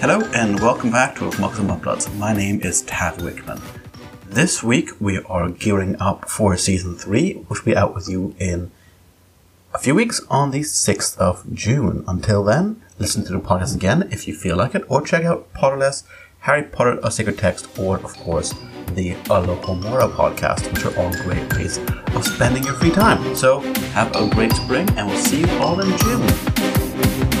Hello and welcome back to Muggles and Mudbloods. My name is Tad Wickman. This week we are gearing up for season 3, which will be out with you in a few weeks on the 6th of June. Until then, listen to the podcast again if you feel like it, or check out Potterless, Harry Potter, A Sacred Text, or of course the Alohomora podcast, which are all great ways of spending your free time. So have a great spring, and we'll see you all in June.